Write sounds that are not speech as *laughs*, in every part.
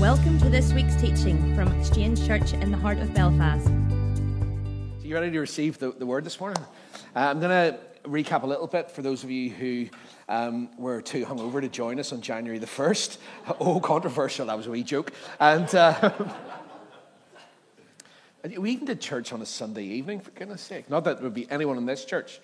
Welcome to this week's teaching from Exchange Church in the heart of Belfast. So you ready to receive the, the word this morning? Uh, I'm going to recap a little bit for those of you who um, were too hungover to join us on January the 1st. *laughs* Oh, controversial, that was a wee joke. And uh, *laughs* we even did church on a Sunday evening, for goodness sake. Not that there would be anyone in this church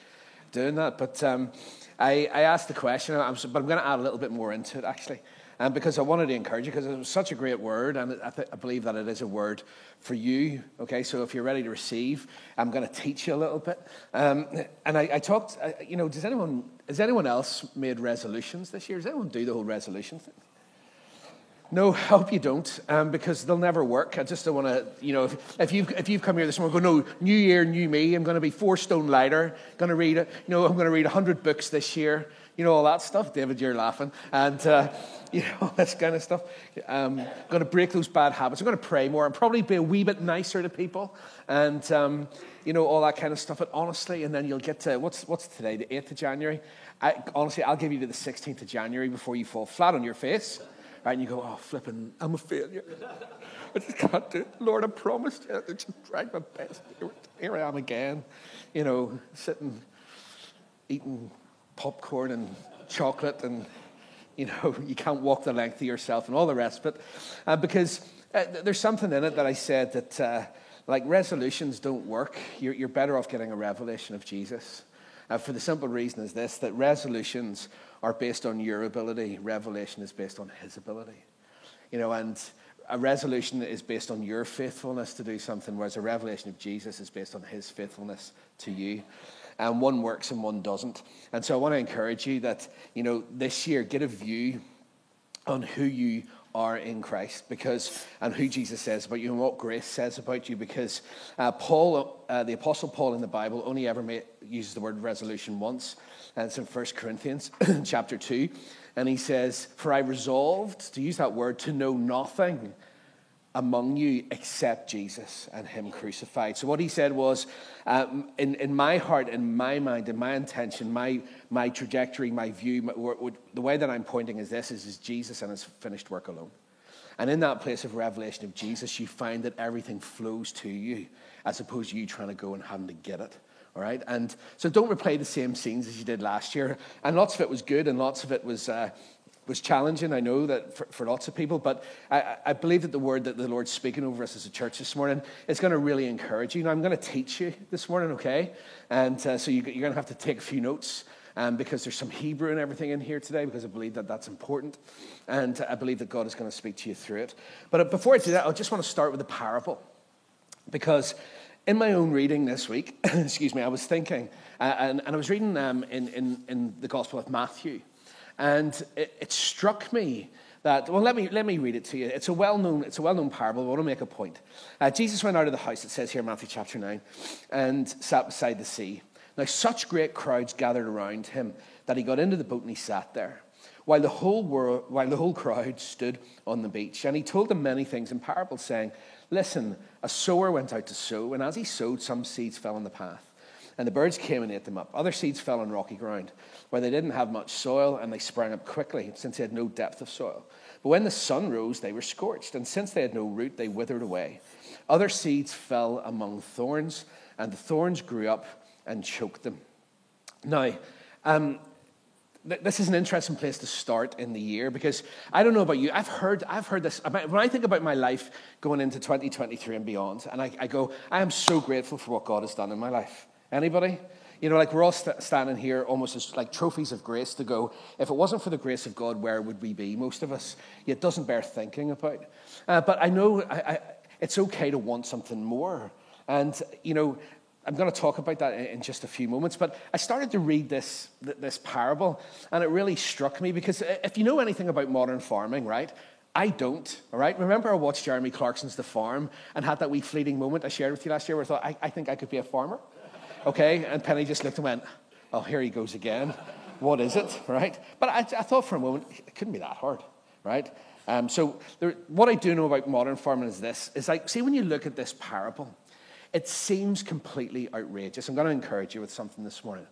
doing that, but um, I, I, asked the question, but I'm going to add a little bit more into it actually um, because I wanted to encourage you because it was such a great word, and I, th- I, believe that it is a word for you. Okay, so if you're ready to receive, I'm going to teach you a little bit. Um, and I, I talked, you know, does anyone has anyone else made resolutions this year? Does anyone do the whole resolution thing? No, hope you don't, um, because they'll never work. I just don't want to, you know, if, if, you've, if you've come here this morning, go, no, new year, new me, I'm going to be four stone lighter, going to read, you know, I'm going to read 100 books this year, you know, all that stuff. David, you're laughing. And, uh, *laughs* you know, all this kind of stuff. Um, I'm going to break those bad habits. I'm going to pray more and probably be a wee bit nicer to people and, um, you know, all that kind of stuff. But honestly, and then you'll get to, what's, what's today, the 8th of January? I, honestly, I'll give you to the 16th of January before you fall flat on your face. Right? And you go, oh, flipping, I'm a failure. *laughs* I just can't do it. Lord, I promised you. I just tried my best. Here I am again, you know, sitting, eating popcorn and chocolate and you know, *laughs* you can't walk the length of yourself and all the rest but. Uh, because uh, there's something in it that I said that, uh, like, resolutions don't work. You're, you're, better off getting a revelation of Jesus. Uh, for the simple reason is this that resolutions are based on your ability, revelation is based on his ability. You know, and a resolution is based on your faithfulness to do something, whereas a revelation of Jesus is based on his faithfulness to you and one works and one doesn't. And so I want to encourage you that, you know, this year, get a view on who you are in Christ because and who Jesus says about you and what grace says about you because uh, Paul uh, the apostle Paul in the Bible only ever made, uses the word resolution once and it's in 1 Corinthians *clears throat* chapter 2 and he says for I resolved to use that word to know nothing among you except Jesus and Him crucified. So, what he said was, um, in, in my heart, in my mind, in my intention, my, my trajectory, my view, my, the way that I'm pointing is this is, is Jesus and His finished work alone. And in that place of revelation of Jesus, you find that everything flows to you as opposed to you trying to go and having to get it. All right? And so don't replay the same scenes as you did last year. And lots of it was good and lots of it was. Uh, was challenging, I know that for, for lots of people, but I, I, believe that the word that the Lord's speaking over us as a church this morning is going to really encourage you. Now, I'm going to teach you this morning, okay? And uh, so you, are going to have to take a few notes um, because there's some Hebrew and everything in here today because I believe that that's important. And I believe that God is going to speak to you through it. But uh, before I do that, I just want to start with a parable because in my own reading this week, *coughs* excuse me, I was thinking, uh, and, and, I was reading um, in, in, in the Gospel of Matthew. And it, it struck me that, well, let me, let me read it to you. It's a well-known, it's a well-known parable. I want to make a point. Uh, Jesus went out of the house, it says here in Matthew chapter 9, and sat beside the sea. Now, such great crowds gathered around him that he got into the boat and he sat there, while the whole, world, while the whole crowd stood on the beach. And he told them many things in parables, saying, Listen, a sower went out to sow, and as he sowed, some seeds fell on the path and the birds came and ate them up. Other seeds fell on rocky ground, where they didn't have much soil, and they sprang up quickly, since they had no depth of soil. But when the sun rose, they were scorched, and since they had no root, they withered away. Other seeds fell among thorns, and the thorns grew up and choked them. Now, um, this is an interesting place to start in the year because I don't know about you. I've heard, I've heard this. When I think about my life going into 2023 and beyond, and I, I go, I am so grateful for what God has done in my life. Anybody? You know, like we're all st- standing here almost as like trophies of grace to go, if it wasn't for the grace of God, where would we be? Most of us. It doesn't bear thinking about. Uh, but I know I, I, it's okay to want something more. And, you know, I'm going to talk about that in just a few moments. But I started to read this, this parable, and it really struck me because if you know anything about modern farming, right? I don't, all right? Remember, I watched Jeremy Clarkson's The Farm and had that wee fleeting moment I shared with you last year where I thought, I, I think I could be a farmer. Okay? And Penny just looked and went, Oh, here he goes again. What is it? Right? But I, I thought for a moment, it couldn't be that hard, right? Um, so there, what I do know about modern farming is this, is like, see when you look at this parable, it seems completely outrageous. I'm going to encourage you with something this morning.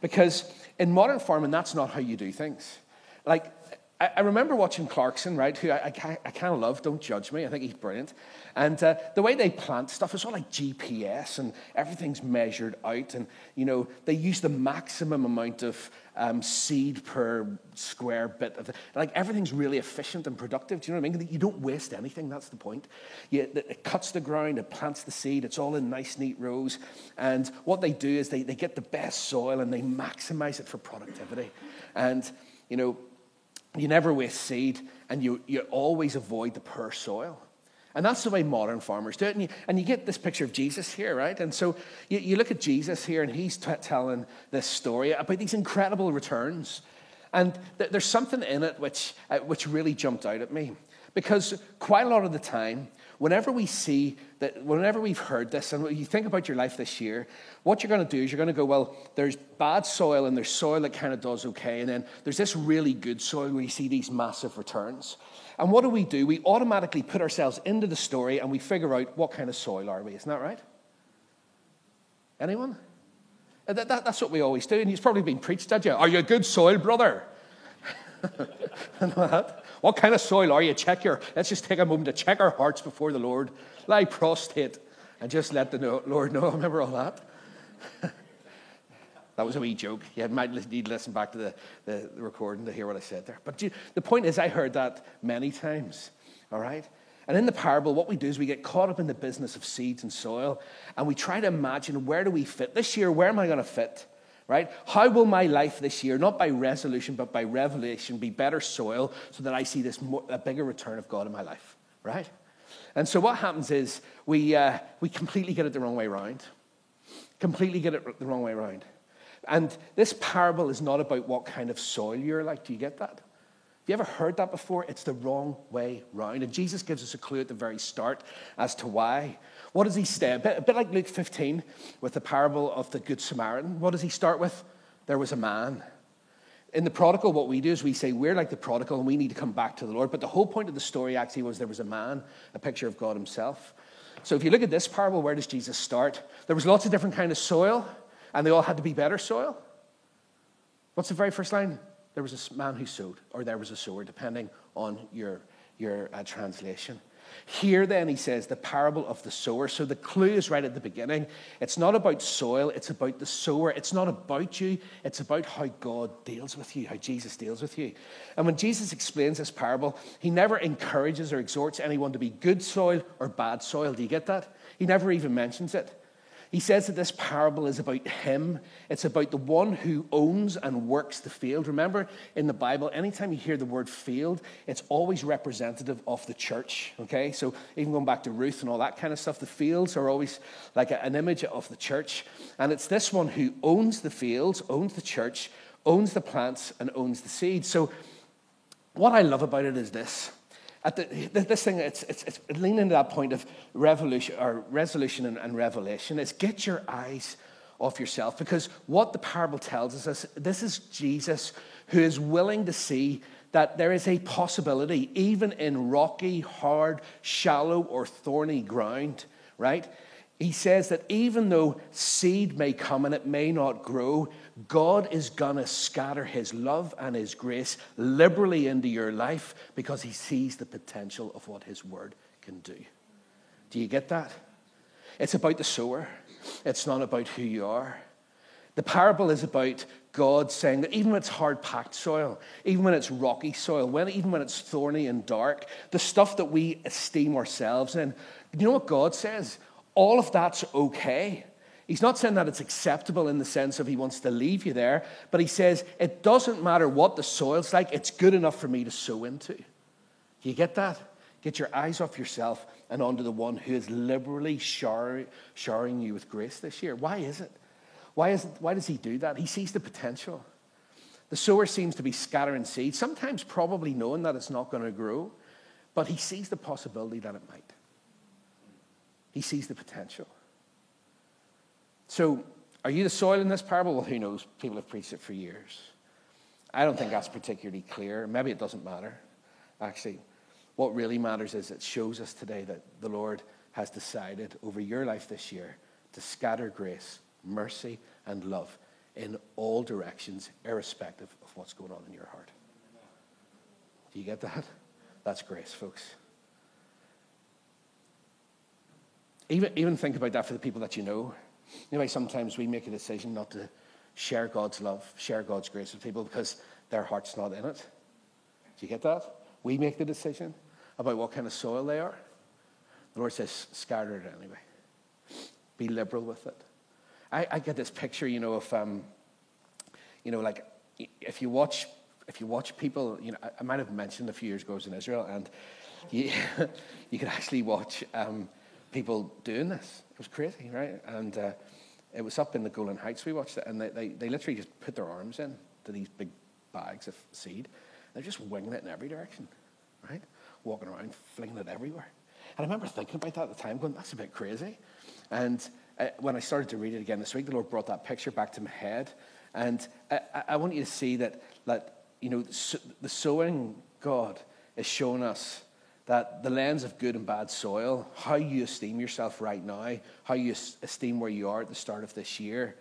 Because in modern farming, that's not how you do things. Like, I, I remember watching Clarkson, right, who I, I, I kind of love, don't judge me, I think he's brilliant. And uh, the way they plant stuff is all like GPS and everything's measured out. And, you know, they use the maximum amount of um, seed per square bit. Of the, like everything's really efficient and productive. Do you know what I mean? You don't waste anything, that's the point. You, it cuts the ground, it plants the seed, it's all in nice, neat rows. And what they do is they, they get the best soil and they maximize it for productivity. And, you know, you never waste seed and you, you always avoid the poor soil. And that's the way modern farmers do it. And you, and you get this picture of Jesus here, right? And so you, you look at Jesus here, and he's t- telling this story about these incredible returns. And th- there's something in it which, uh, which really jumped out at me. Because quite a lot of the time, whenever we see that, whenever we've heard this, and you think about your life this year, what you're going to do is you're going to go, well, there's bad soil and there's soil that kind of does okay. And then there's this really good soil where you see these massive returns. And what do we do? We automatically put ourselves into the story and we figure out what kind of soil are we. Isn't that right? Anyone? Uh, that, that, that's what we always do. And he's probably been preached at you. Are you a good soil, brother? *laughs* what kind of soil are you? Check your, let's just take a moment to check our hearts before the Lord. Lie prostrate and just let the Lord know. *laughs* Remember all that? *laughs* That was a wee joke. You might need to listen back to the, the, the recording to hear what I said there. But the point is, I heard that many times, all right? And in the parable, what we do is we get caught up in the business of seeds and soil, and we try to imagine where do we fit this year? Where am I going to fit? Right? How will my life this year, not by resolution but by revelation, be better soil so that I see this more, a bigger return of God in my life? Right? And so what happens is we uh, we completely get it the wrong way around. Completely get it the wrong way around. And this parable is not about what kind of soil you're like. Do you get that? Have you ever heard that before? It's the wrong way round. And Jesus gives us a clue at the very start as to why. What does he say? A bit, a bit like Luke 15 with the parable of the Good Samaritan. What does he start with? There was a man. In the prodigal, what we do is we say we're like the prodigal and we need to come back to the Lord. But the whole point of the story actually was there was a man, a picture of God himself. So if you look at this parable, where does Jesus start? There was lots of different kind of soil and they all had to be better soil. What's the very first line? There was a man who sowed, or there was a sower, depending on your, your uh, translation. Here, then, he says the parable of the sower. So the clue is right at the beginning. It's not about soil, it's about the sower. It's not about you, it's about how God deals with you, how Jesus deals with you. And when Jesus explains this parable, he never encourages or exhorts anyone to be good soil or bad soil. Do you get that? He never even mentions it. He says that this parable is about him. It's about the one who owns and works the field. Remember, in the Bible, anytime you hear the word field, it's always representative of the church. Okay? So even going back to Ruth and all that kind of stuff, the fields are always like an image of the church. And it's this one who owns the fields, owns the church, owns the plants, and owns the seeds. So what I love about it is this at the, this thing, it's, it's, it's leaning to that point of revolution or resolution and, and revelation. Is get your eyes off yourself because what the parable tells us is this is Jesus who is willing to see that there is a possibility, even in rocky, hard, shallow, or thorny ground, right? He says that even though seed may come and it may not grow, God is going to scatter his love and his grace liberally into your life because he sees the potential of what his word can do. Do you get that? It's about the sower, it's not about who you are. The parable is about God saying that even when it's hard packed soil, even when it's rocky soil, when, even when it's thorny and dark, the stuff that we esteem ourselves in, you know what God says? All of that's okay He's not saying that it's acceptable in the sense of he wants to leave you there, but he says it doesn't matter what the soil's like, it's good enough for me to sow into. You get that? Get your eyes off yourself and onto the one who is liberally showering, showering you with grace this year. Why is it? Why, is it? why does he do that? He sees the potential. The sower seems to be scattering seeds, sometimes probably knowing that it's not going to grow, but he sees the possibility that it might. He sees the potential. So, are you the soil in this parable? Well, who knows? People have preached it for years. I don't think that's particularly clear. Maybe it doesn't matter. Actually, what really matters is it shows us today that the Lord has decided over your life this year to scatter grace, mercy, and love in all directions, irrespective of what's going on in your heart. Do you get that? That's grace, folks. Even, even think about that for the people that you know. Know, sometimes we make a decision not to share God's love, share God's grace with people because their heart's not in it. Do you get that? We make the decision about what kind of soil they are. The Lord says, scatter it anyway. Be liberal with it. I, I get this picture, you know, of, um, you know, like if you watch, if you watch people, you know, I, I might have mentioned a few years ago I was in Israel, and you, *laughs* you could actually watch um, people doing this. It was crazy, right? And uh, it was up in the Golan Heights we watched it, and they, they, they literally just put their arms in to these big bags of seed. They're just winging it in every direction, right? Walking around, flinging it everywhere. And I remember thinking about that at the time, going, that's a bit crazy. And uh, when I started to read it again this week, the Lord brought that picture back to my head. And I, I want you to see that, that you know, the sowing God is showing us that the lens of good and bad soil, how you esteem yourself right now, how you esteem where you are at the start of this year,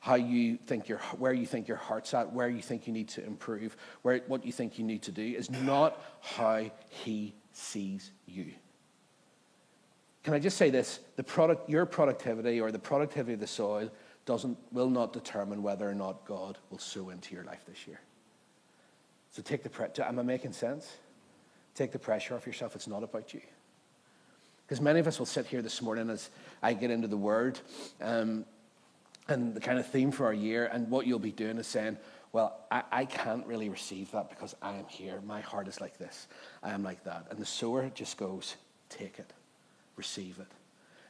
how you think your, where you think your heart's at, where you think you need to improve, where, what you think you need to do, is not how He sees you. Can I just say this? The product, your productivity or the productivity of the soil doesn't, will not determine whether or not God will sow into your life this year. So take the. Am I making sense? Take the pressure off yourself. It's not about you. Because many of us will sit here this morning as I get into the Word um, and the kind of theme for our year, and what you'll be doing is saying, Well, I, I can't really receive that because I am here. My heart is like this. I am like that. And the sower just goes, Take it, receive it.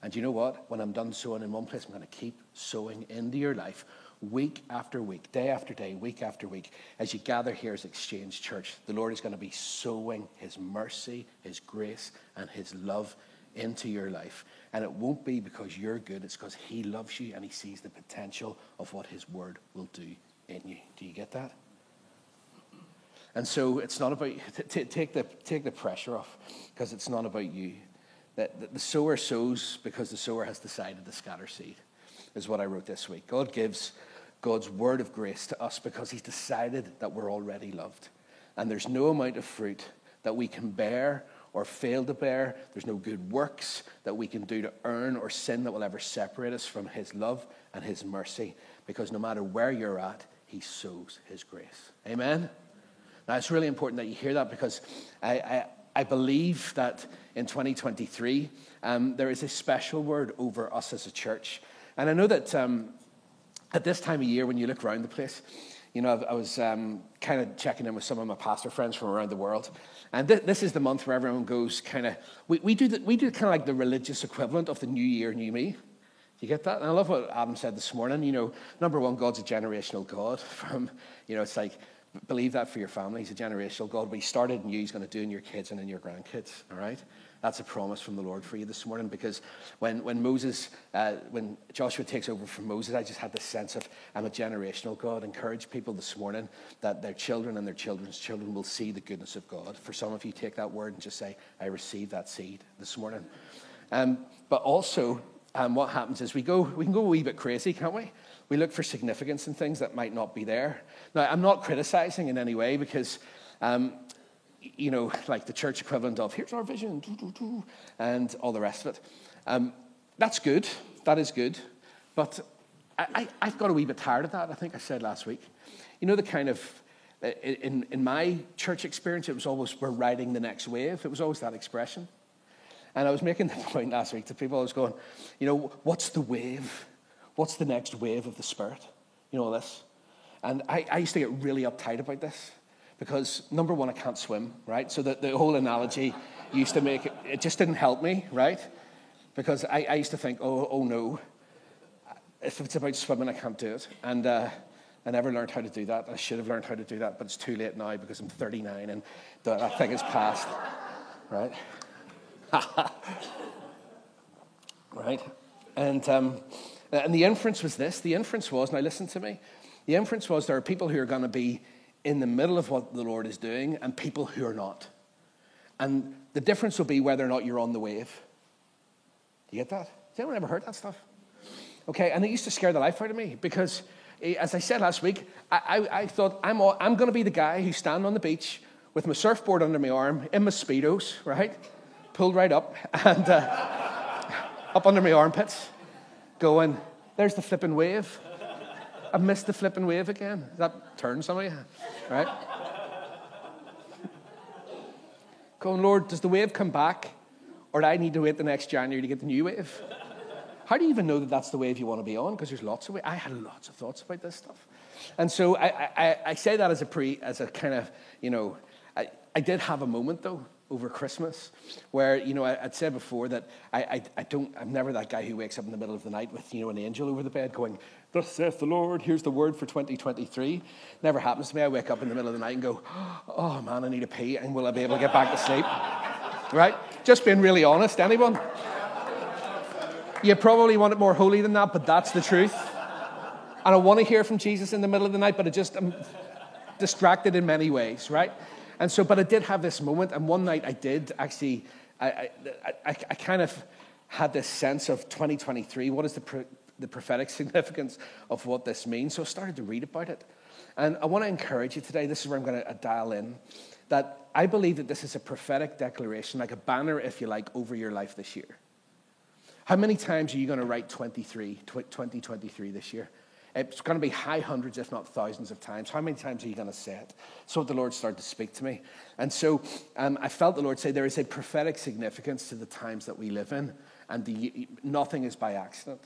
And you know what? When I'm done sowing in one place, I'm going to keep sowing into your life week after week, day after day, week after week, as you gather here as Exchange Church, the Lord is going to be sowing His mercy, His grace, and His love into your life. And it won't be because you're good, it's because He loves you and He sees the potential of what His word will do in you. Do you get that? And so it's not about, t- take, the, take the pressure off because it's not about you. The, the sower sows because the sower has decided to scatter seed, is what I wrote this week. God gives God's word of grace to us because He's decided that we're already loved. And there's no amount of fruit that we can bear or fail to bear. There's no good works that we can do to earn or sin that will ever separate us from His love and His mercy because no matter where you're at, He sows His grace. Amen? Now, it's really important that you hear that because I, I, I believe that in 2023, um, there is a special word over us as a church. And I know that um, at this time of year, when you look around the place, you know, I, was um, kind of checking in with some of my pastor friends from around the world. And th- this is the month where everyone goes kind of, we, we do, we do kind of like the religious equivalent of the new year, new me. You get that? And I love what Adam said this morning. You know, number one, God's a generational God. *laughs* From, you know, it's like, believe that for your family. He's a generational God. But he started in you, he's going to do in your kids and in your grandkids. All right? That's a promise from the Lord for you this morning because when, when Moses, uh, when Joshua takes over from Moses, I just had this sense of I'm a generational God. Encourage people this morning that their children and their children's children will see the goodness of God. For some of you, take that word and just say, I receive that seed this morning. Um, but also, um, what happens is we go, we can go a wee bit crazy, can't we? We look for significance in things that might not be there. Now, I'm not criticizing in any way because um, you know, *laughs* like the church equivalent of here's our vision, and all the rest of it. Um, that's good. That is good. But I, I, have got a wee bit tired of that, I think I said last week. You know, the kind of, uh, in, in my church experience, it was always we're riding the next wave. It was always that expression. And I was making *laughs* the point last week to people, I was going, you know, what's the wave? What's the next wave of the Spirit? You know, this. And I, I used to get really uptight about this because number one, I can't swim, right? So the, the whole analogy used to make it, it just didn't help me, right? Because I, I used to think, oh, oh no, if it's about swimming, I can't do it. And uh, I never learned how to do that. I should have learned how to do that, but it's too late now because I'm 39 and that thing is past, right? *laughs* right? And, um, and the inference was this the inference was, now listen to me, the inference was there are people who are going to be in the middle of what the Lord is doing and people who are not. And the difference will be whether or not you're on the wave. Do you get that? Has anyone ever heard that stuff? Okay, and it used to scare the life out of me because, eh, as I said last week, I, I, I thought I'm, I'm going to be the guy who's standing on the beach with my surfboard under my arm, in my Speedos, right? Pulled right up, *laughs* and uh, up under my armpits, going, there's the flipping wave. I missed the flipping wave again. That turned some of you, right? going, Lord, does the wave come back? Or do I need to wait the next January to get the new wave? How do you even know that that's the wave you want to be on? Because there's lots of ways. I had lots of thoughts about this stuff. And so I, I, I say that as a pre, as a kind of, you know, I, I did have a moment though over Christmas where, you know, I, would said before that I, I, I don't, I'm never that guy who wakes up in the middle of the night with, you know, an angel over the bed going, Thus saith the Lord, here's the word for 2023. Never happens to me. I wake up in the middle of the night and go, oh man, I need a pee, and will I be able to get back to sleep? right? Just being really honest, anyone? You probably want it more holy than that, but that's the truth. And I want to hear from Jesus in the middle of the night, but I just am distracted in many ways, right? And so, but I did have this moment, and one night I did actually, I, I, I, I kind of had this sense of 2023. What is the, pro, the prophetic *laughs* significance of what this means? So I started to read about it. And I want to encourage you today, this is where I'm going to uh, dial in, that I believe that this is a prophetic declaration, like a banner, if you like, over your life this year. How many times are you going to write 23, 2023 this year? It's going to be high hundreds, if not thousands of times. How many times are you going to say it? So the Lord started to speak to me. And so um, I felt the Lord say there is a prophetic significance to the times that we live in, and the, nothing is by accident.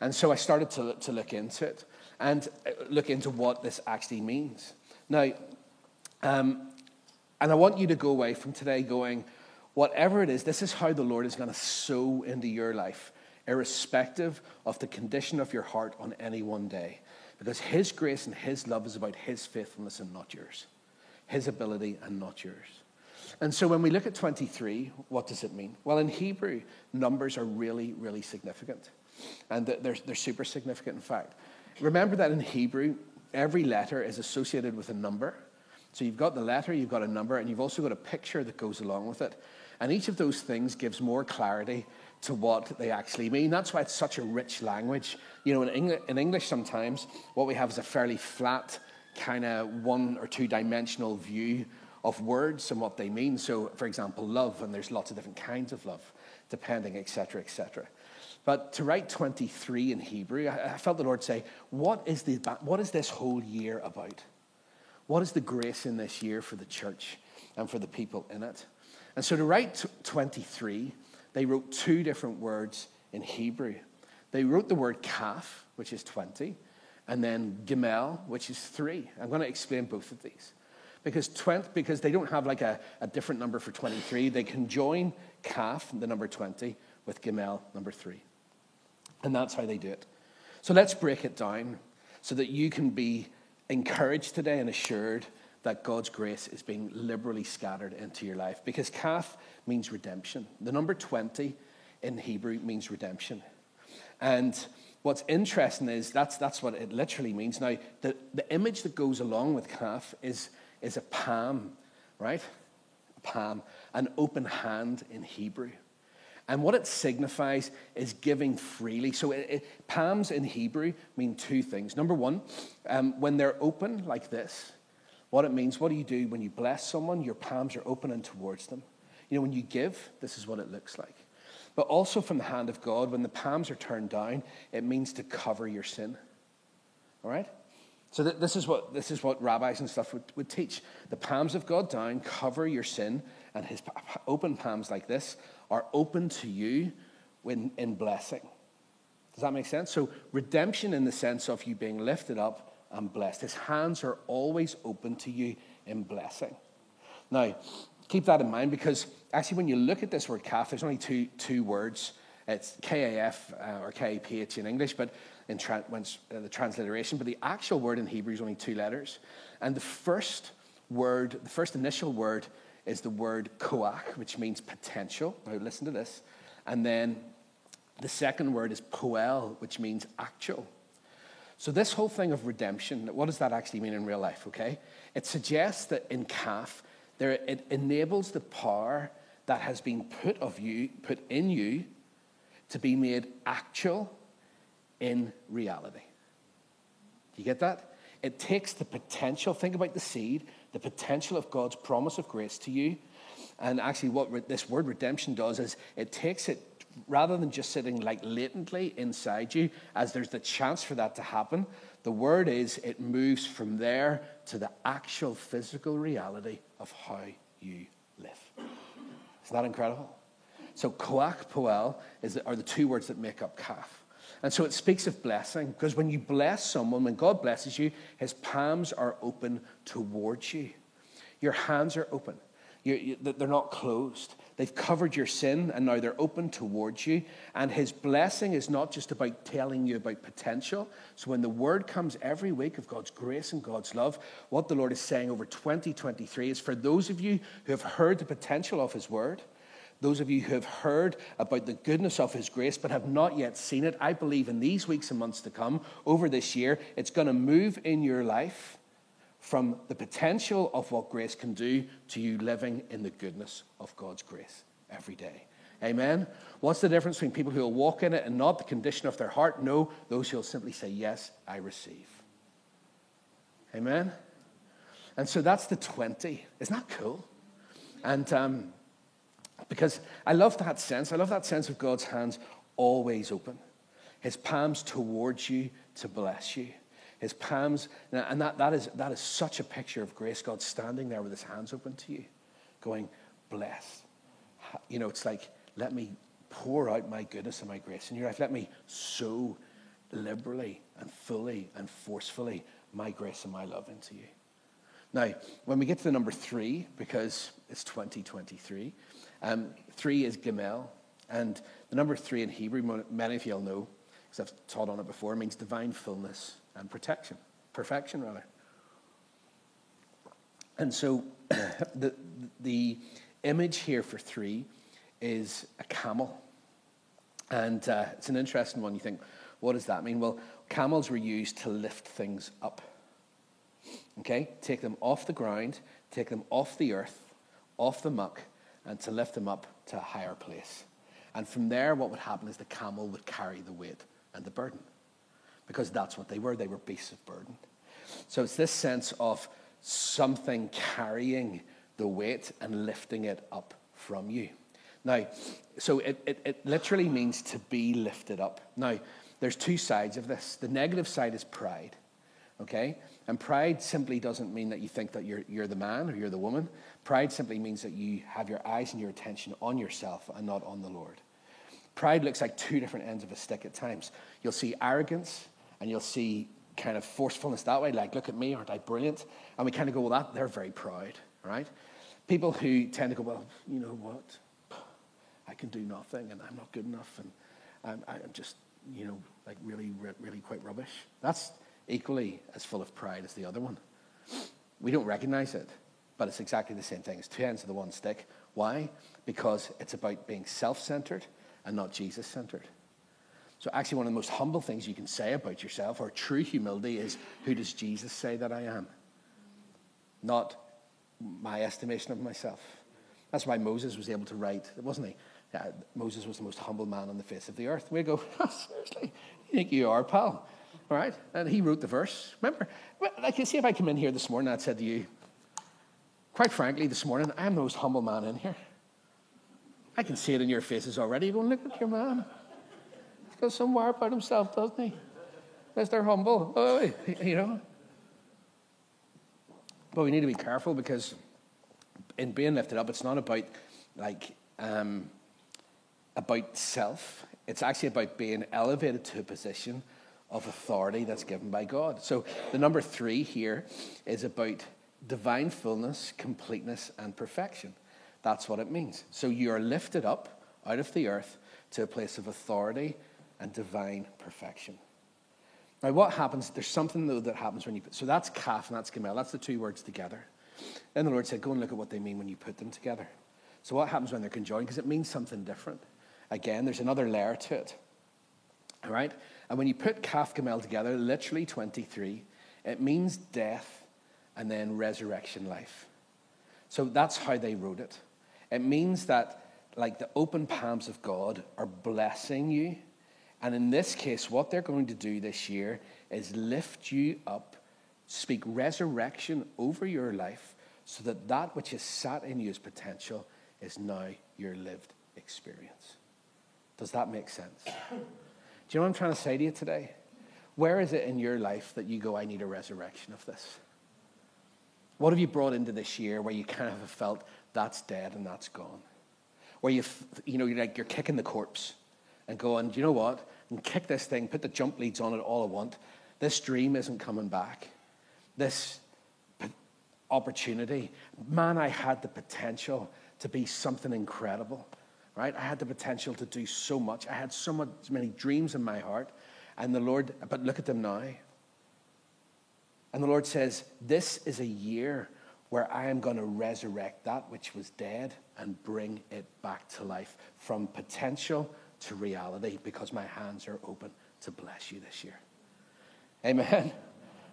And so I started to, to look into it and uh, look into what this actually means. Now, um, and I want you to go away from today going, whatever it is, this is how the Lord is going to sow into your life, irrespective of the condition of your heart on any one day. Because His grace and His love is about His faithfulness and not yours, His ability and not yours. And so when we look at 23, what does it mean? Well, in Hebrew, numbers are really, really significant. And they're, they're super significant, in fact. Remember that in Hebrew, every letter is associated with a number. So you've got the letter, you've got a number, and you've also got a picture that goes along with it. And each of those things gives more clarity to what they actually mean. That's why it's such a rich language. You know, in, in English sometimes what we have is a fairly flat, kind of one or two dimensional view of words and what they mean. So, for example, love, and there's lots of different kinds of love, depending, etc., etc. But to write 23 in Hebrew, I, I felt the Lord say, what is, the, what is this whole year about? What is the grace in this year for the church and for the people in it? And so to write 23, they wrote two different words in Hebrew. They wrote the word kaf, which is 20, and then gimel, which is three. I'm going to explain both of these. Because, 20, because they don't have like a, a different number for 23, they can join kaf, the number 20, with gimel, number three. And that's how they do it. So let's break it down so that you can be encouraged today and assured that God's grace is being liberally scattered into your life. Because kaf means redemption. The number 20 in Hebrew means redemption. And what's interesting is that's, that's what it literally means. Now, the, the image that goes along with kaf is, is a palm, right? A palm, an open hand in Hebrew. And what it signifies is giving freely. So, it, it, palms in Hebrew mean two things. Number one, um, when they're open like this, what it means, what do you do when you bless someone? Your palms are open and towards them. You know, when you give, this is what it looks like. But also from the hand of God, when the palms are turned down, it means to cover your sin. All right? So th- this, is what, this is what rabbis and stuff would, would teach. The palms of God down, cover your sin, and his open palms like this are open to you when, in blessing. Does that make sense? So redemption in the sense of you being lifted up and blessed. His hands are always open to you in blessing. Now, keep that in mind because actually, when you look at this word kaf, there's only two, two words. It's K-A-F uh, or K-A-P-H in English, but in tra- when, uh, the transliteration. But the actual word in Hebrew is only two letters. And the first word, the first initial word is the word koach, which means potential. Now, listen to this. And then the second word is poel, which means actual. So, this whole thing of redemption, what does that actually mean in real life, okay? It suggests that in kaf, there, it enables the power that has been put of you, put in you, to be made actual in reality. Do you get that? It takes the potential, think about the seed, the potential of God's promise of grace to you. And actually, what re- this word redemption does is it takes it rather than just sitting like latently inside you, as there's the chance for that to happen. The word is it moves from there to the actual physical reality of how you live. Isn't that incredible? So, koach, poel is, are the two words that make up kaf. And so it speaks of blessing, because when you bless someone, when God blesses you, his palms are open towards you. Your hands are open. You, they're not closed. They've covered your sin and now they're open towards you. And his blessing is not just about telling you about potential. So when the word comes every week of God's grace and God's love, what the Lord is saying over 2023 is for those of you who have heard the potential of his word, those of you who have heard about the goodness of His grace but have not yet seen it, I believe in these weeks and months to come, over this year, it's going to move in your life from the potential of what grace can do to you living in the goodness of God's grace every day. Amen. What's the difference between people who will walk in it and not the condition of their heart? No, those who will simply say, Yes, I receive. Amen. And so that's the 20. Isn't that cool? And um, because I love that sense. I love that sense of God's hands always open, his palms towards you to bless you. His palms, and that, that, is, that is such a picture of grace. God standing there with his hands open to you, going, bless. You know, it's like, let me pour out my goodness and my grace in your life. Let me sow liberally and fully and forcefully my grace and my love into you. Now, when we get to the number three, because it's 2023, um, three is Gimel. And the number three in Hebrew, many of you will know, because I've taught on it before, means divine fullness and protection, perfection, rather. And so *coughs* the, the image here for three is a camel. And uh, it's an interesting one. You think, what does that mean? Well, camels were used to lift things up. Okay? Take them off the ground, take them off the earth, off the muck, and to lift them up to a higher place. And from there, what would happen is the camel would carry the weight and the burden because that's what they were. They were beasts of burden. So it's this sense of something carrying the weight and lifting it up from you. Now, so it, it, it, literally means to be lifted up. Now, there's two sides of this. The negative side is pride, okay? And pride simply doesn't mean that you think that you're, you're the man or you're the woman. Pride simply means that you have your eyes and your attention on yourself and not on the Lord. Pride looks like two different ends of a stick at times. You'll see arrogance and you'll see kind of forcefulness that way, like, look at me, aren't I brilliant? And we kind of go, well, that, they're very proud, right? People who tend to go, well, you know what? I can do nothing and I'm not good enough and I'm, I'm just, you know, like really, really quite rubbish. That's equally as full of pride as the other one. We don't recognize it, but it's exactly the same thing. It's two ends of the one stick. Why? Because it's about being self centered and not Jesus centered. So, actually, one of the most humble things you can say about yourself, or true humility, is who does Jesus say that I am? Not my estimation of myself. That's why Moses was able to write, wasn't he? Moses was the most humble man on the face of the earth. We go, *laughs* oh, seriously, you think you are, pal? All right? And he wrote the verse. Remember, like, you see if I come in here this morning and I said to you, quite frankly, this morning, I'm the most humble man in here. I can see it in your faces already. Going, look at your man. He's got some wire about himself, doesn't he? Mr. Humble. Oh, you know. But we need to be careful because in being lifted up, it's not about like um, about self. It's actually about being elevated to a position of authority that's given by God. So the number three here is about divine fullness, completeness, and perfection. That's what it means. So you are lifted up out of the earth to a place of authority and divine perfection. Now, what happens? There's something though that happens when you put. So that's kaf and that's gimel. That's the two words together. Then the Lord said, "Go and look at what they mean when you put them together." So what happens when they're conjoined? Because it means something different. Again, there's another layer to it. All right. And when you put kaf gimel together, literally 23, it means death and then resurrection life. So that's how they wrote it. It means that, like, the open palms of God are blessing you. And in this case, what they're going to do this year is lift you up, speak resurrection over your life so that that which is sat in you as potential is now your lived experience. Does that make sense? *coughs* Do you know what I'm trying to say to you today? Where is it in your life that you go, I need a resurrection of this? What have you brought into this year where you kind of have felt that's dead and that's gone? Where you, you know, you're like you're kicking the corpse and going, do you know what? And kick this thing, put the jump leads on it all I want. This dream isn't coming back. This opportunity. Man, I had the potential to be something incredible, right? I had the potential to do so much. I had so much, many dreams in my heart. And the Lord, but look at them now. And the Lord says, This is a year where I am going to resurrect that which was dead and bring it back to life from potential to reality because my hands are open to bless you this year. Amen.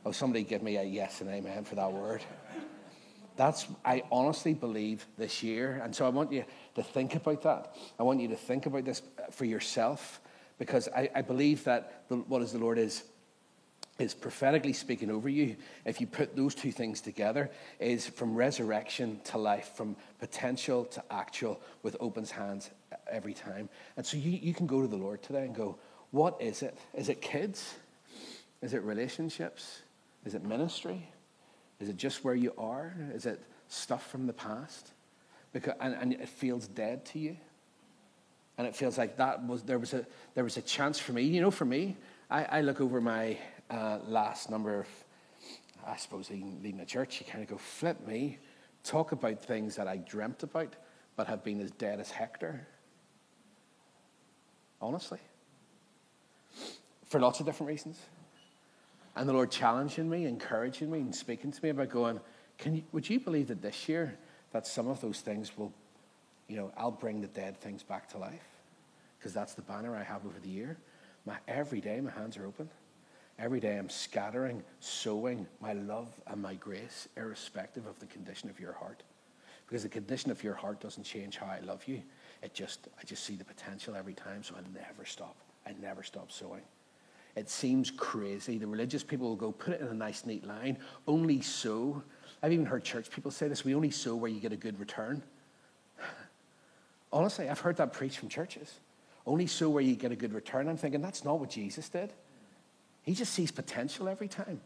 Oh, somebody give me a yes and amen for that word. That's, I honestly believe this year. And so I want you to think about that. I want you to think about this for yourself because I, I believe that the, what is the Lord is is prophetically speaking over you, if you put those two things together, is from resurrection to life, from potential to actual, with open hands every time. And so you, you can go to the Lord today and go, What is it? Is it kids? Is it relationships? Is it ministry? Is it just where you are? Is it stuff from the past? Because, and, and it feels dead to you? And it feels like that was there was a there was a chance for me. You know, for me, I, I look over my uh, last number of, I suppose, leading a church. You kind of go, flip me, talk about things that I dreamt about, but have been as dead as Hector. Honestly, for lots of different reasons. And the Lord challenging me, encouraging me, and speaking to me about going, Can you, would you believe that this year that some of those things will, you know, I'll bring the dead things back to life? Because that's the banner I have over the year. My, every day my hands are open. Every day I'm scattering, sowing my love and my grace, irrespective of the condition of your heart. Because the condition of your heart doesn't change how I love you. It just, I just see the potential every time, so I never stop. I never stop sowing. It seems crazy. The religious people will go, put it in a nice, neat line. Only sow. I've even heard church people say this we only sow where you get a good return. Honestly, I've heard that preached from churches. Only sow where you get a good return. I'm thinking, that's not what Jesus did. He just sees potential every time.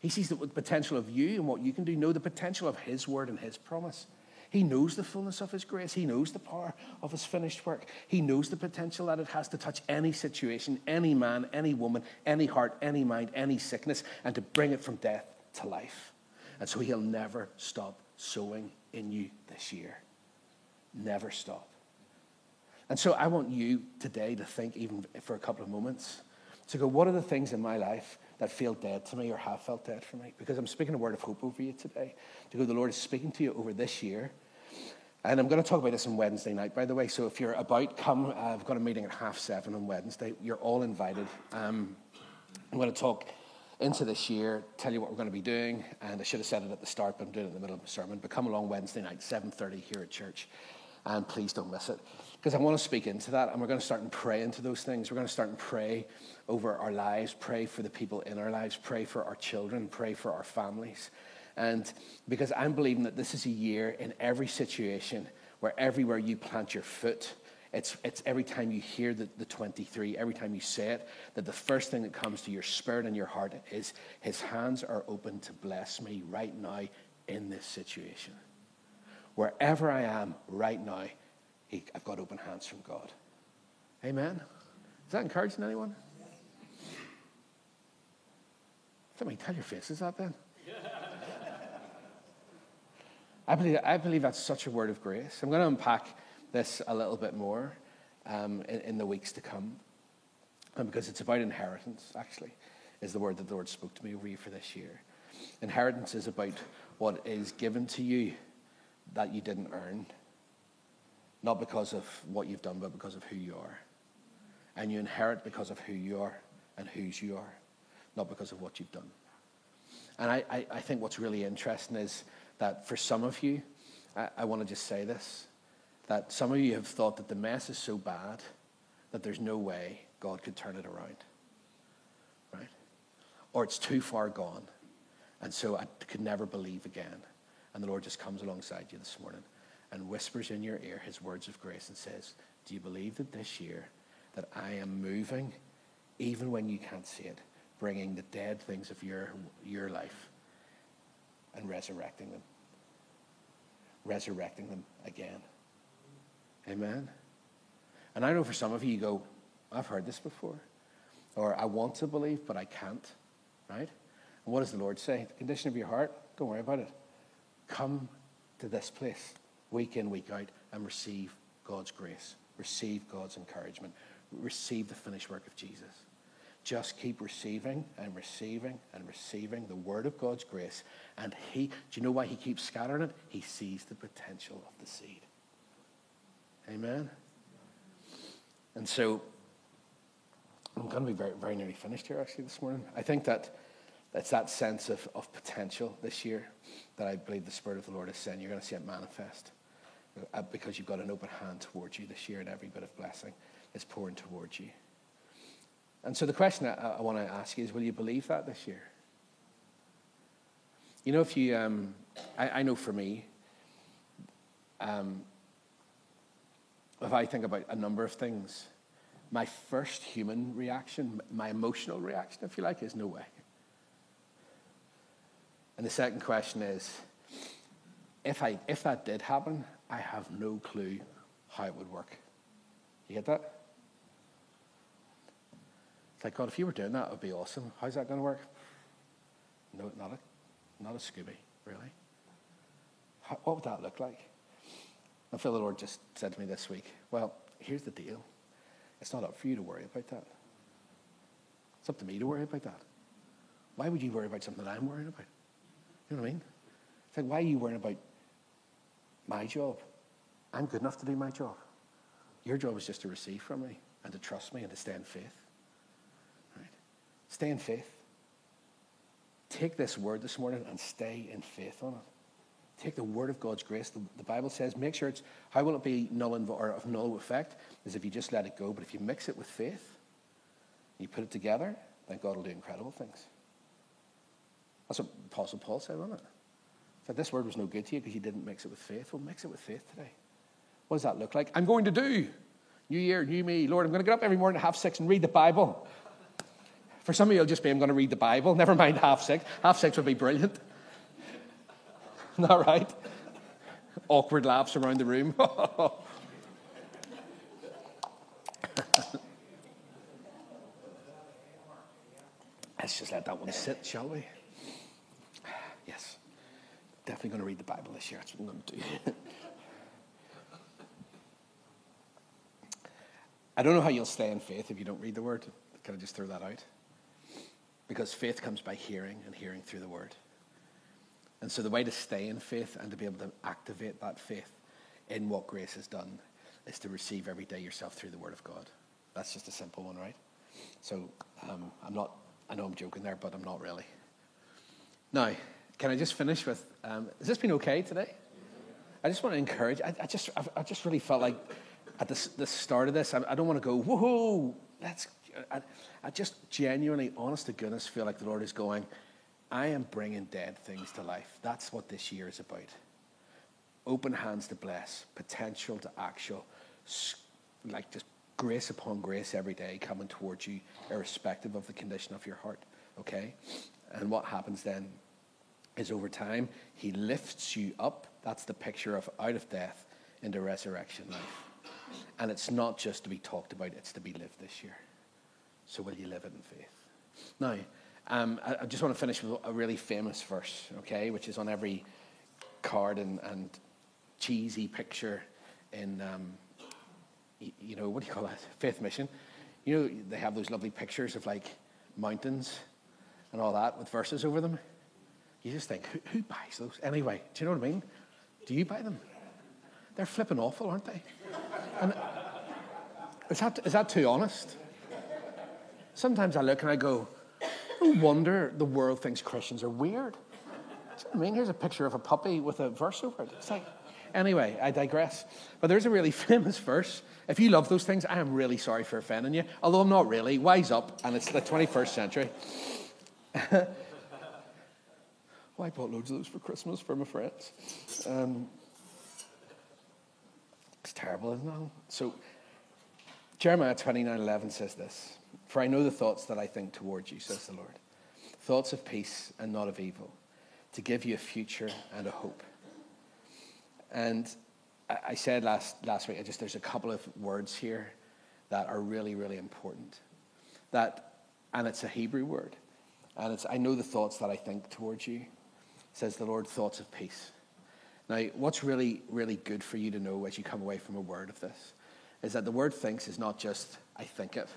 He sees the potential of you and what you can do. Know the potential of His word and His promise. He knows the fullness of His grace. He knows the power of His finished work. He knows the potential that it has to touch any situation, any man, any woman, any heart, any mind, any sickness, and to bring it from death to life. And so He'll never stop sowing in you this year. Never stop. And so I want you today to think, even for a couple of moments, to go, what are the things in my life that feel dead to me or have felt dead for me? Because I'm speaking a word of hope over you today. To go, the Lord is speaking to you over this year. And I'm going to talk about this on Wednesday night, by the way. So if you're about, come. I've got a meeting at half seven on Wednesday. You're all invited. Um, I'm going to talk into this year, tell you what we're going to be doing. And I should have said it at the start, but I'm doing it in the middle of the sermon. But come along Wednesday night, 7.30 here at church. And please don't miss it because I want to speak into that, and we're going to start and pray into those things. We're going to start and pray over our lives, pray for the people in our lives, pray for our children, pray for our families. And because I'm believing that this is a year in every situation where everywhere you plant your foot, it's, it's every time you hear the, the 23, every time you say it, that the first thing that comes to your spirit and your heart is His hands are open to bless me right now in this situation. Wherever I am right now, I've got open hands from God. Amen. Is that encouraging anyone? Me tell your faces that then. I believe, I believe that's such a word of grace. I'm going to unpack this a little bit more um, in, in, the weeks to come. And because it's about inheritance, actually, is the word that the Lord spoke to me over you for this year. Inheritance is about what is given to you that you didn't earn not because of what you've done, but because of who you are. And you inherit because of who you are and whose you are, not because of what you've done. And I, I, I think what's really interesting is that for some of you, I, I want to just say this that some of you have thought that the mess is so bad that there's no way God could turn it around. Right? Or it's too far gone. And so I could never believe again. And the Lord just comes alongside you this morning and whispers in your ear his words of grace and says, Do you believe that this year that I am moving, even when you can't see it, bringing the dead things of your, your life and resurrecting them? Resurrecting them again. Amen? And I know for some of you, you go, I've heard this before. Or I want to believe, but I can't. Right? And what does the Lord say? The condition of your heart, don't worry about it. Come to this place week in, week out, and receive God's grace, receive God's encouragement, receive the finished work of Jesus. Just keep receiving and receiving and receiving the word of God's grace. And he, do you know why he keeps scattering it? He sees the potential of the seed. Amen. And so I'm going to be very, very nearly finished here actually this morning. I think that it's that sense of, of potential this year that I believe the Spirit of the Lord is saying you're going to see it manifest because you've got an open hand towards you this year and every bit of blessing is pouring towards you. And so the question I, I want to ask you is will you believe that this year? You know, if you, um, I, I, know for me, um, if I think about a number of things, my first human reaction, my emotional reaction, if you like, is no way. And the second question is if, I, if that did happen, I have no clue how it would work. You get that? It's like, God, if you were doing that, it would be awesome. How's that going to work? No, not a, not a Scooby, really. How, what would that look like? I feel the Lord just said to me this week, well, here's the deal. It's not up for you to worry about that. It's up to me to worry about that. Why would you worry about something that I'm worrying about? You know what I mean? It's like, why are you worrying about my job? I'm good enough to do my job. Your job is just to receive from me and to trust me and to stay in faith. Right? Stay in faith. Take this word this morning and stay in faith on it. Take the word of God's grace. The, the Bible says, make sure it's, how will it be null and, or of null effect? Is if you just let it go. But if you mix it with faith, you put it together, then God will do incredible things. That's what Apostle Paul said, wasn't it? Said, this word was no good to you because you didn't mix it with faith. Well, mix it with faith today. What does that look like? I'm going to do. New year, new me. Lord, I'm going to get up every morning at half six and read the Bible. For some of you, it'll just be, I'm going to read the Bible. *laughs* Never mind half six. Half six would be brilliant. *laughs* Not right? Awkward laughs around the room. *laughs* Let's just let that one sit, shall we? Definitely going to read the Bible this year. That's what I'm going to do. *laughs* I don't know how you'll stay in faith if you don't read the word. Can I just throw that out? Because faith comes by hearing and hearing through the word. And so the way to stay in faith and to be able to activate that faith in what grace has done is to receive every day yourself through the Word of God. That's just a simple one, right? So um, I'm not, I know I'm joking there, but I'm not really. Now, can I just finish with, um, has this been okay today? I just want to encourage, I, I just, I, I, just really felt like at the, the start of this, I, I don't want to go, woohoo, let's, I, I just genuinely, honest to goodness, feel like the Lord is going, I am bringing dead things to life. That's what this year is about. Open hands to bless, potential to actual, like just grace upon grace every day coming towards you, irrespective of the condition of your heart. Okay? And what happens then is over time, He lifts you up. That's the picture of out of death into resurrection life. And it's not just to be talked about, it's to be lived this year. So will you live it in faith? Now, um, I, just want to finish with a really famous verse, okay, which is on every card and, and cheesy picture in, um, you know, what do you call that? Faith Mission. You know, they have those lovely pictures of like mountains and all that with verses over them. You just think, who, who buys those? Anyway, do you know what I mean? Do you buy them? They're flipping awful, aren't they? And is that, is that too honest? Sometimes I look and I go, no wonder the world thinks Christians are weird. I mean? Here's a picture of a puppy with a verse over it. It's like, anyway, I digress. But there's a really *laughs* famous verse. If you love those things, I am really sorry for offending you. Although I'm not really. Wise up, and it's the 21st century. *laughs* Well, I bought loads of those for Christmas for my friends. Um, it's terrible, isn't it? So, Jeremiah 29 11 says this For I know the thoughts that I think towards you, says the Lord. Thoughts of peace and not of evil, to give you a future and a hope. And I said last, last week, I just there's a couple of words here that are really, really important. That, and it's a Hebrew word. And it's, I know the thoughts that I think towards you, says the Lord, thoughts of peace. Now, what's really, really good for you to know as you come away from a word of this is that the word thinks is not just, I think it.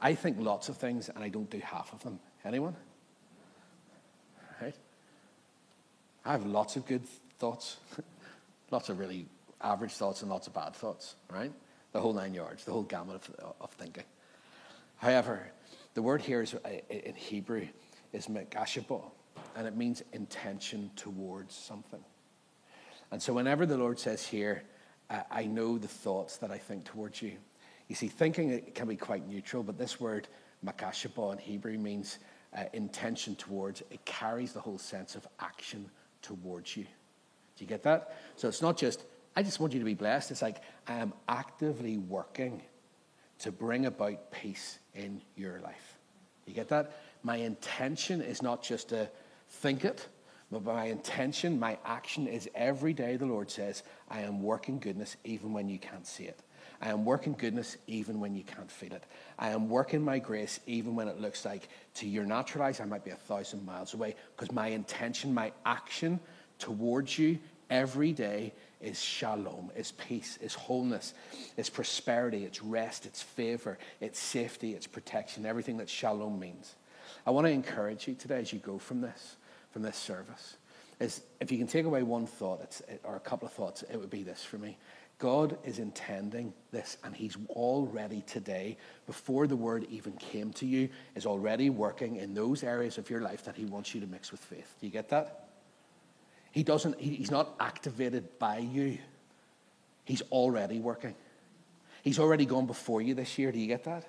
I think lots of things and I don't do half of them. Anyone? Right? I have lots of good thoughts, *laughs* lots of really average thoughts and lots of bad thoughts, right? The whole nine yards, the whole gamut of, of thinking. However, the word here is, uh, in Hebrew is mekashabo, and it means intention towards something. And so whenever the Lord says here, I know the thoughts that I think towards you. You see, thinking can be quite neutral, but this word makashaba in Hebrew means uh, intention towards. It carries the whole sense of action towards you. Do you get that? So it's not just, I just want you to be blessed. It's like, I am actively working to bring about peace in your life. You get that? My intention is not just to think it, but my intention, my action is every day, the Lord says, I am working goodness even when you can't see it. I am working goodness even when you can't feel it. I am working my grace even when it looks like to your natural eyes I might be a thousand miles away because my intention, my action towards you every day is shalom, is peace, is wholeness, is prosperity, it's rest, it's favor, it's safety, it's protection, everything that shalom means. I want to encourage you today as you go from this from this service is if you can take away one thought or a couple of thoughts, it would be this for me. God is intending this, and He's already today, before the word even came to you, is already working in those areas of your life that He wants you to mix with faith. Do you get that? He doesn't, He's not activated by you, He's already working. He's already gone before you this year. Do you get that?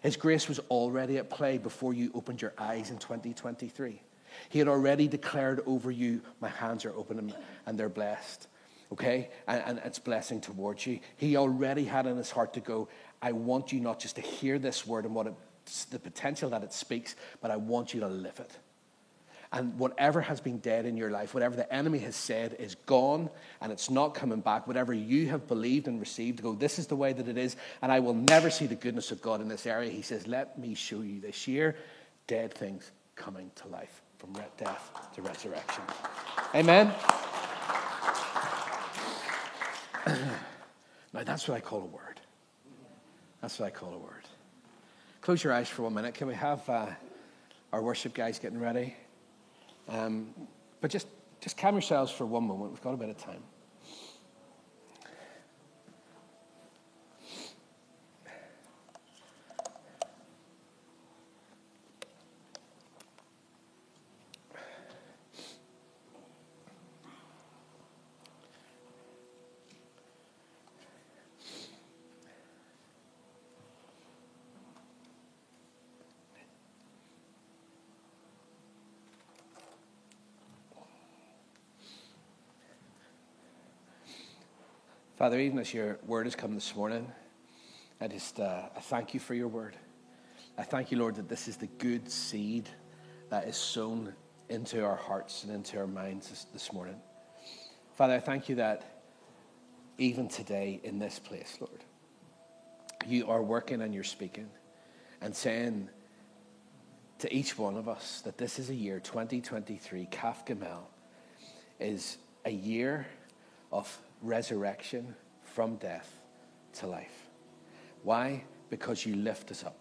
His grace was already at play before you opened your eyes in 2023. He had already declared over you, My hands are open and they're blessed. Okay? And, and it's blessing towards you. He already had in his heart to go, I want you not just to hear this word and what it, the potential that it speaks, but I want you to live it. And whatever has been dead in your life, whatever the enemy has said is gone and it's not coming back. Whatever you have believed and received, go, this is the way that it is, and I will never see the goodness of God in this area. He says, Let me show you this year dead things coming to life from death to resurrection. Amen? *clears throat* now, that's what I call a word. That's what I call a word. Close your eyes for one minute. Can we have uh, our worship guys getting ready? Um, but just, just calm yourselves for one moment. We've got a bit of time. Father, even as your word has come this morning, I just uh, I thank you for your word. I thank you, Lord, that this is the good seed that is sown into our hearts and into our minds this, this morning. Father, I thank you that even today in this place, Lord, you are working and you're speaking and saying to each one of us that this is a year, 2023, Kaf Gimel, is a year of resurrection from death to life. Why? Because you lift us up.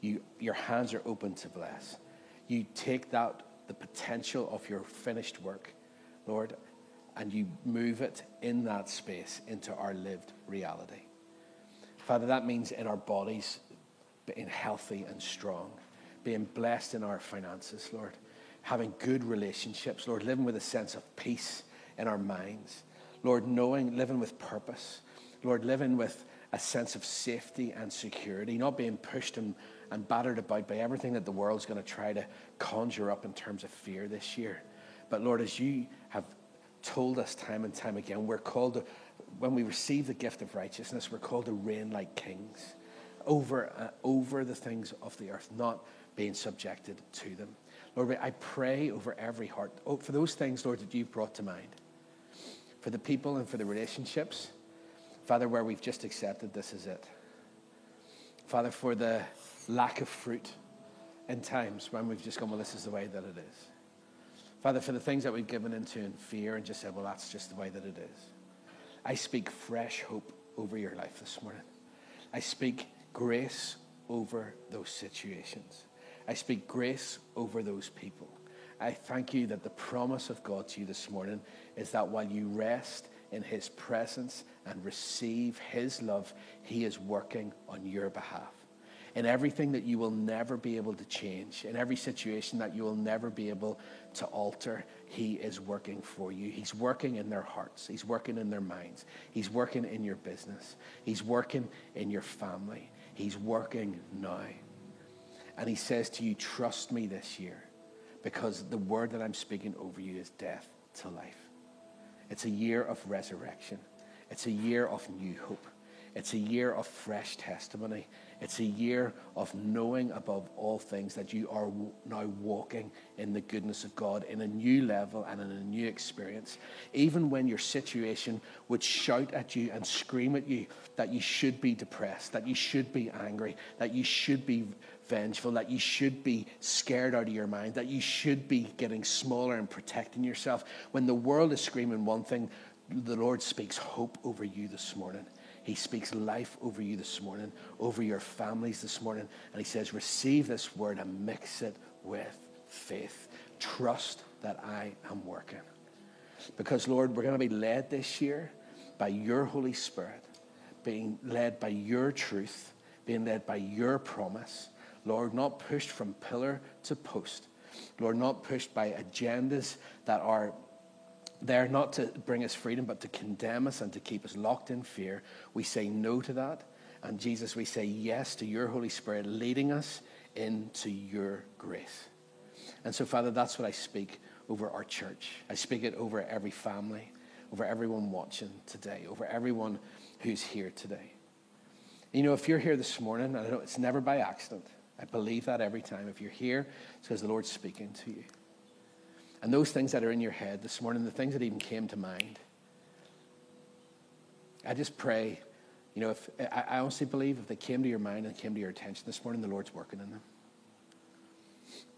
You, your hands are open to bless. You take that, the potential of your finished work, Lord, and you move it in that space into our lived reality. Father, that means in our bodies being healthy and strong, being blessed in our finances, Lord, having good relationships, Lord, living with a sense of peace in our minds, Lord, knowing, living with purpose. Lord, living with a sense of safety and security, not being pushed and, and battered about by everything that the world's going to try to conjure up in terms of fear this year. But Lord, as you have told us time and time again, we're called to, when we receive the gift of righteousness, we're called to reign like kings over, uh, over the things of the earth, not being subjected to them. Lord, I pray over every heart, oh, for those things, Lord, that you've brought to mind, for the people and for the relationships, Father, where we've just accepted this is it. Father, for the lack of fruit in times when we've just gone, well, this is the way that it is. Father, for the things that we've given into in fear and just said, well, that's just the way that it is. I speak fresh hope over your life this morning. I speak grace over those situations. I speak grace over those people. I thank you that the promise of God to you this morning is that while you rest in his presence and receive his love, he is working on your behalf. In everything that you will never be able to change, in every situation that you will never be able to alter, he is working for you. He's working in their hearts, he's working in their minds, he's working in your business, he's working in your family, he's working now. And he says to you, Trust me this year, because the word that I'm speaking over you is death to life. It's a year of resurrection, it's a year of new hope, it's a year of fresh testimony. It's a year of knowing above all things that you are now walking in the goodness of God in a new level and in a new experience. Even when your situation would shout at you and scream at you that you should be depressed, that you should be angry, that you should be vengeful, that you should be scared out of your mind, that you should be getting smaller and protecting yourself. When the world is screaming one thing, the Lord speaks hope over you this morning. He speaks life over you this morning, over your families this morning. And He says, Receive this word and mix it with faith. Trust that I am working. Because, Lord, we're going to be led this year by your Holy Spirit, being led by your truth, being led by your promise. Lord, not pushed from pillar to post. Lord, not pushed by agendas that are there not to bring us freedom, but to condemn us and to keep us locked in fear. We say no to that. And Jesus, we say yes to your Holy Spirit leading us into your grace. And so, Father, that's what I speak over our church. I speak it over every family, over everyone watching today, over everyone who's here today. You know, if you're here this morning, I know it's never by accident. I believe that every time. If you're here, it's because the Lord's speaking to you. And those things that are in your head this morning, the things that even came to mind, I just pray, you know, if I, honestly believe if they came to your mind and came to your attention this morning, the Lord's working in them.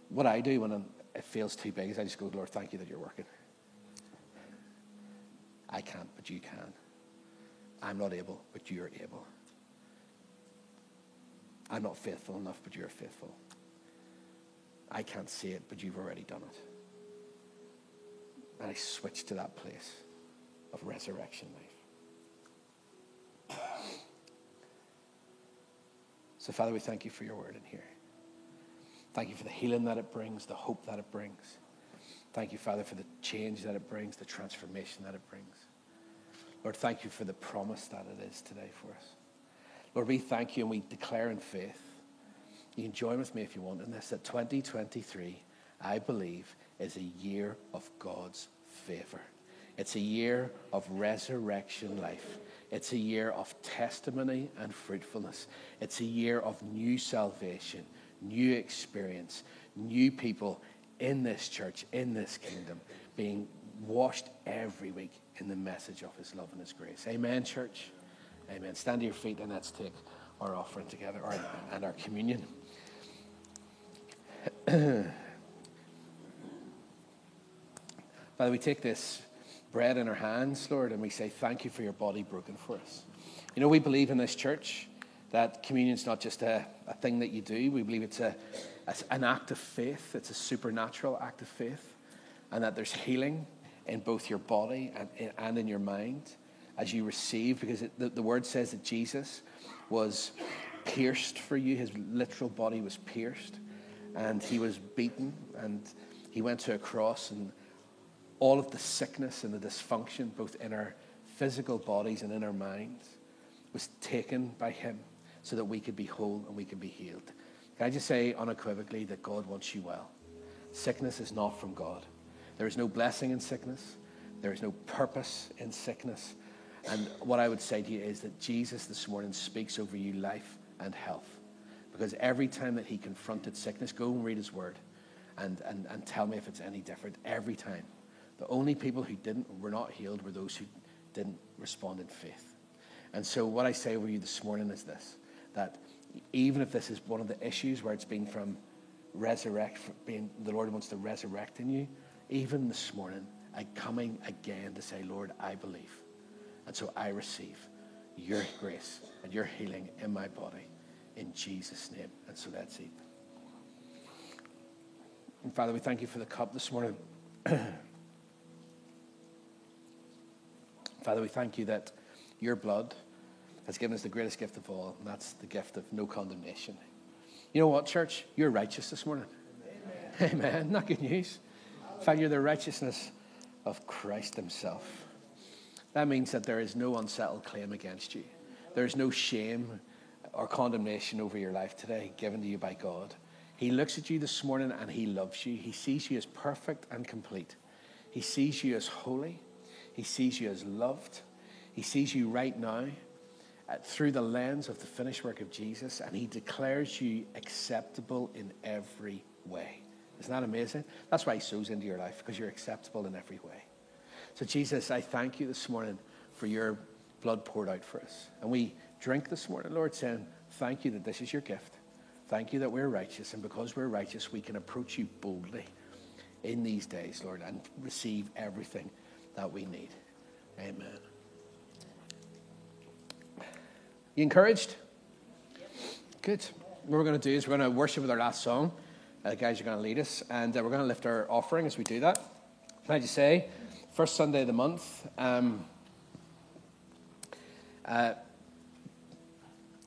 What I do when it feels too big is I just go, Lord, thank you that you're working. I can't, but you can. I'm not able, but you're able. I'm not faithful enough, but you're faithful. I can't see it, but you've already done it. And I switch to that place of resurrection life. So, Father, we thank you for your word in here. Thank you for the healing that it brings, the hope that it brings. Thank you, Father, for the change that it brings, the transformation that it brings. Lord, thank you for the promise that it is today for us. Lord, we thank you and we declare in faith. You can join with me if you want in this that 2023, I believe, is a year of God's favor. It's a year of resurrection life. It's a year of testimony and fruitfulness. It's a year of new salvation, new experience, new people in this church, in this kingdom, being washed every week in the message of his love and his grace. Amen, church. Amen. Stand to your feet and let's take our offering together our, and our communion. *clears throat* Father, we take this bread in our hands, Lord, and we say, Thank you for your body broken for us. You know, we believe in this church that communion is not just a, a thing that you do, we believe it's a, a, an act of faith, it's a supernatural act of faith, and that there's healing in both your body and, and in your mind as you receive, because it, the, the word says that Jesus was pierced for you, his literal body was pierced, and he was beaten, and he went to a cross and all of the sickness and the dysfunction, both in our physical bodies and in our minds, was taken by Him so that we could be whole and we could be healed. Can I just say unequivocally that God wants you well? Sickness is not from God. There is no blessing in sickness, there is no purpose in sickness. And what I would say to you is that Jesus this morning speaks over you life and health. Because every time that he confronted sickness, go and read his word and, and, and tell me if it's any different. Every time. The only people who didn't were not healed were those who didn't respond in faith. And so what I say over you this morning is this that even if this is one of the issues where it's been from resurrect being the Lord wants to resurrect in you, even this morning, I'm coming again to say, Lord, I believe. And so I receive your grace and your healing in my body in Jesus' name. And so let's eat. And Father, we thank you for the cup this morning. *clears throat* Father, we thank you that your blood has given us the greatest gift of all, and that's the gift of no condemnation. You know what, church? You're righteous this morning. Amen. Amen. *laughs* Not good news. In fact, you're the righteousness of Christ Himself. That means that there is no unsettled claim against you. There is no shame or condemnation over your life today given to you by God. He looks at you this morning and He loves you. He sees you as perfect and complete. He sees you as holy. He sees you as loved. He sees you right now uh, through the lens of the finished work of Jesus, and He declares you acceptable in every way. Isn't that amazing? That's why He sows into your life, because you're acceptable in every way. So, Jesus, I thank you this morning for your blood poured out for us. And we drink this morning, Lord, saying, Thank you that this is your gift. Thank you that we're righteous, and because we're righteous, we can approach you boldly in these days, Lord, and receive everything that we need. Amen. You encouraged? Good. What we're going to do is we're going to worship with our last song. Uh, the guys are going to lead us, and uh, we're going to lift our offering as we do that. Can I just say, first Sunday of the month, um, uh,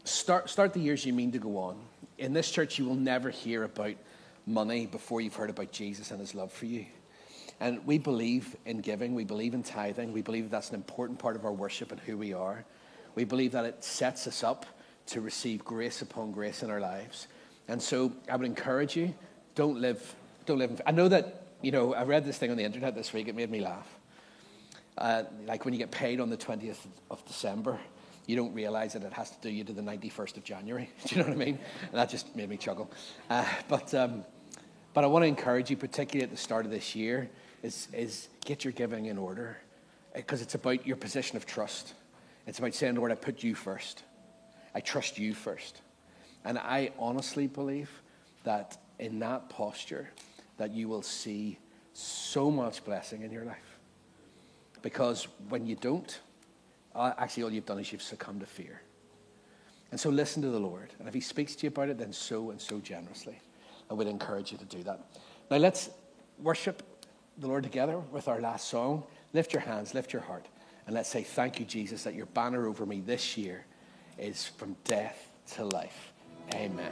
start, start the years you mean to go on in this church, you will never hear about money before you've heard about Jesus and his love for you. And we believe in giving, we believe in tithing, we believe that's an important part of our worship and who we are. We believe that it sets us up to receive grace upon grace in our lives. And so I would encourage you, don't live, don't live. In, I know that, you know, I read this thing on the internet this week, it made me laugh. Uh, like when you get paid on the 20th of December, you don't realize that it has to do you to the 91st of January. *laughs* Do you know what I mean? And that just made me chuckle. Uh, but, um, but I want to encourage you, particularly at the start of this year, is, is get your giving in order because it's about your position of trust. It's about saying, Lord, I put you first. I trust you first. And I honestly believe that in that posture, that you will see so much blessing in your life. Because when you don't, uh, actually, all you've done is you've succumbed to fear. And so listen to the Lord. And if He speaks to you about it, then so and so generously. I would encourage you to do that. Now let's worship the Lord together with our last song. Lift your hands, lift your heart, and let's say, Thank you, Jesus, that your banner over me this year is from death to life. Amen.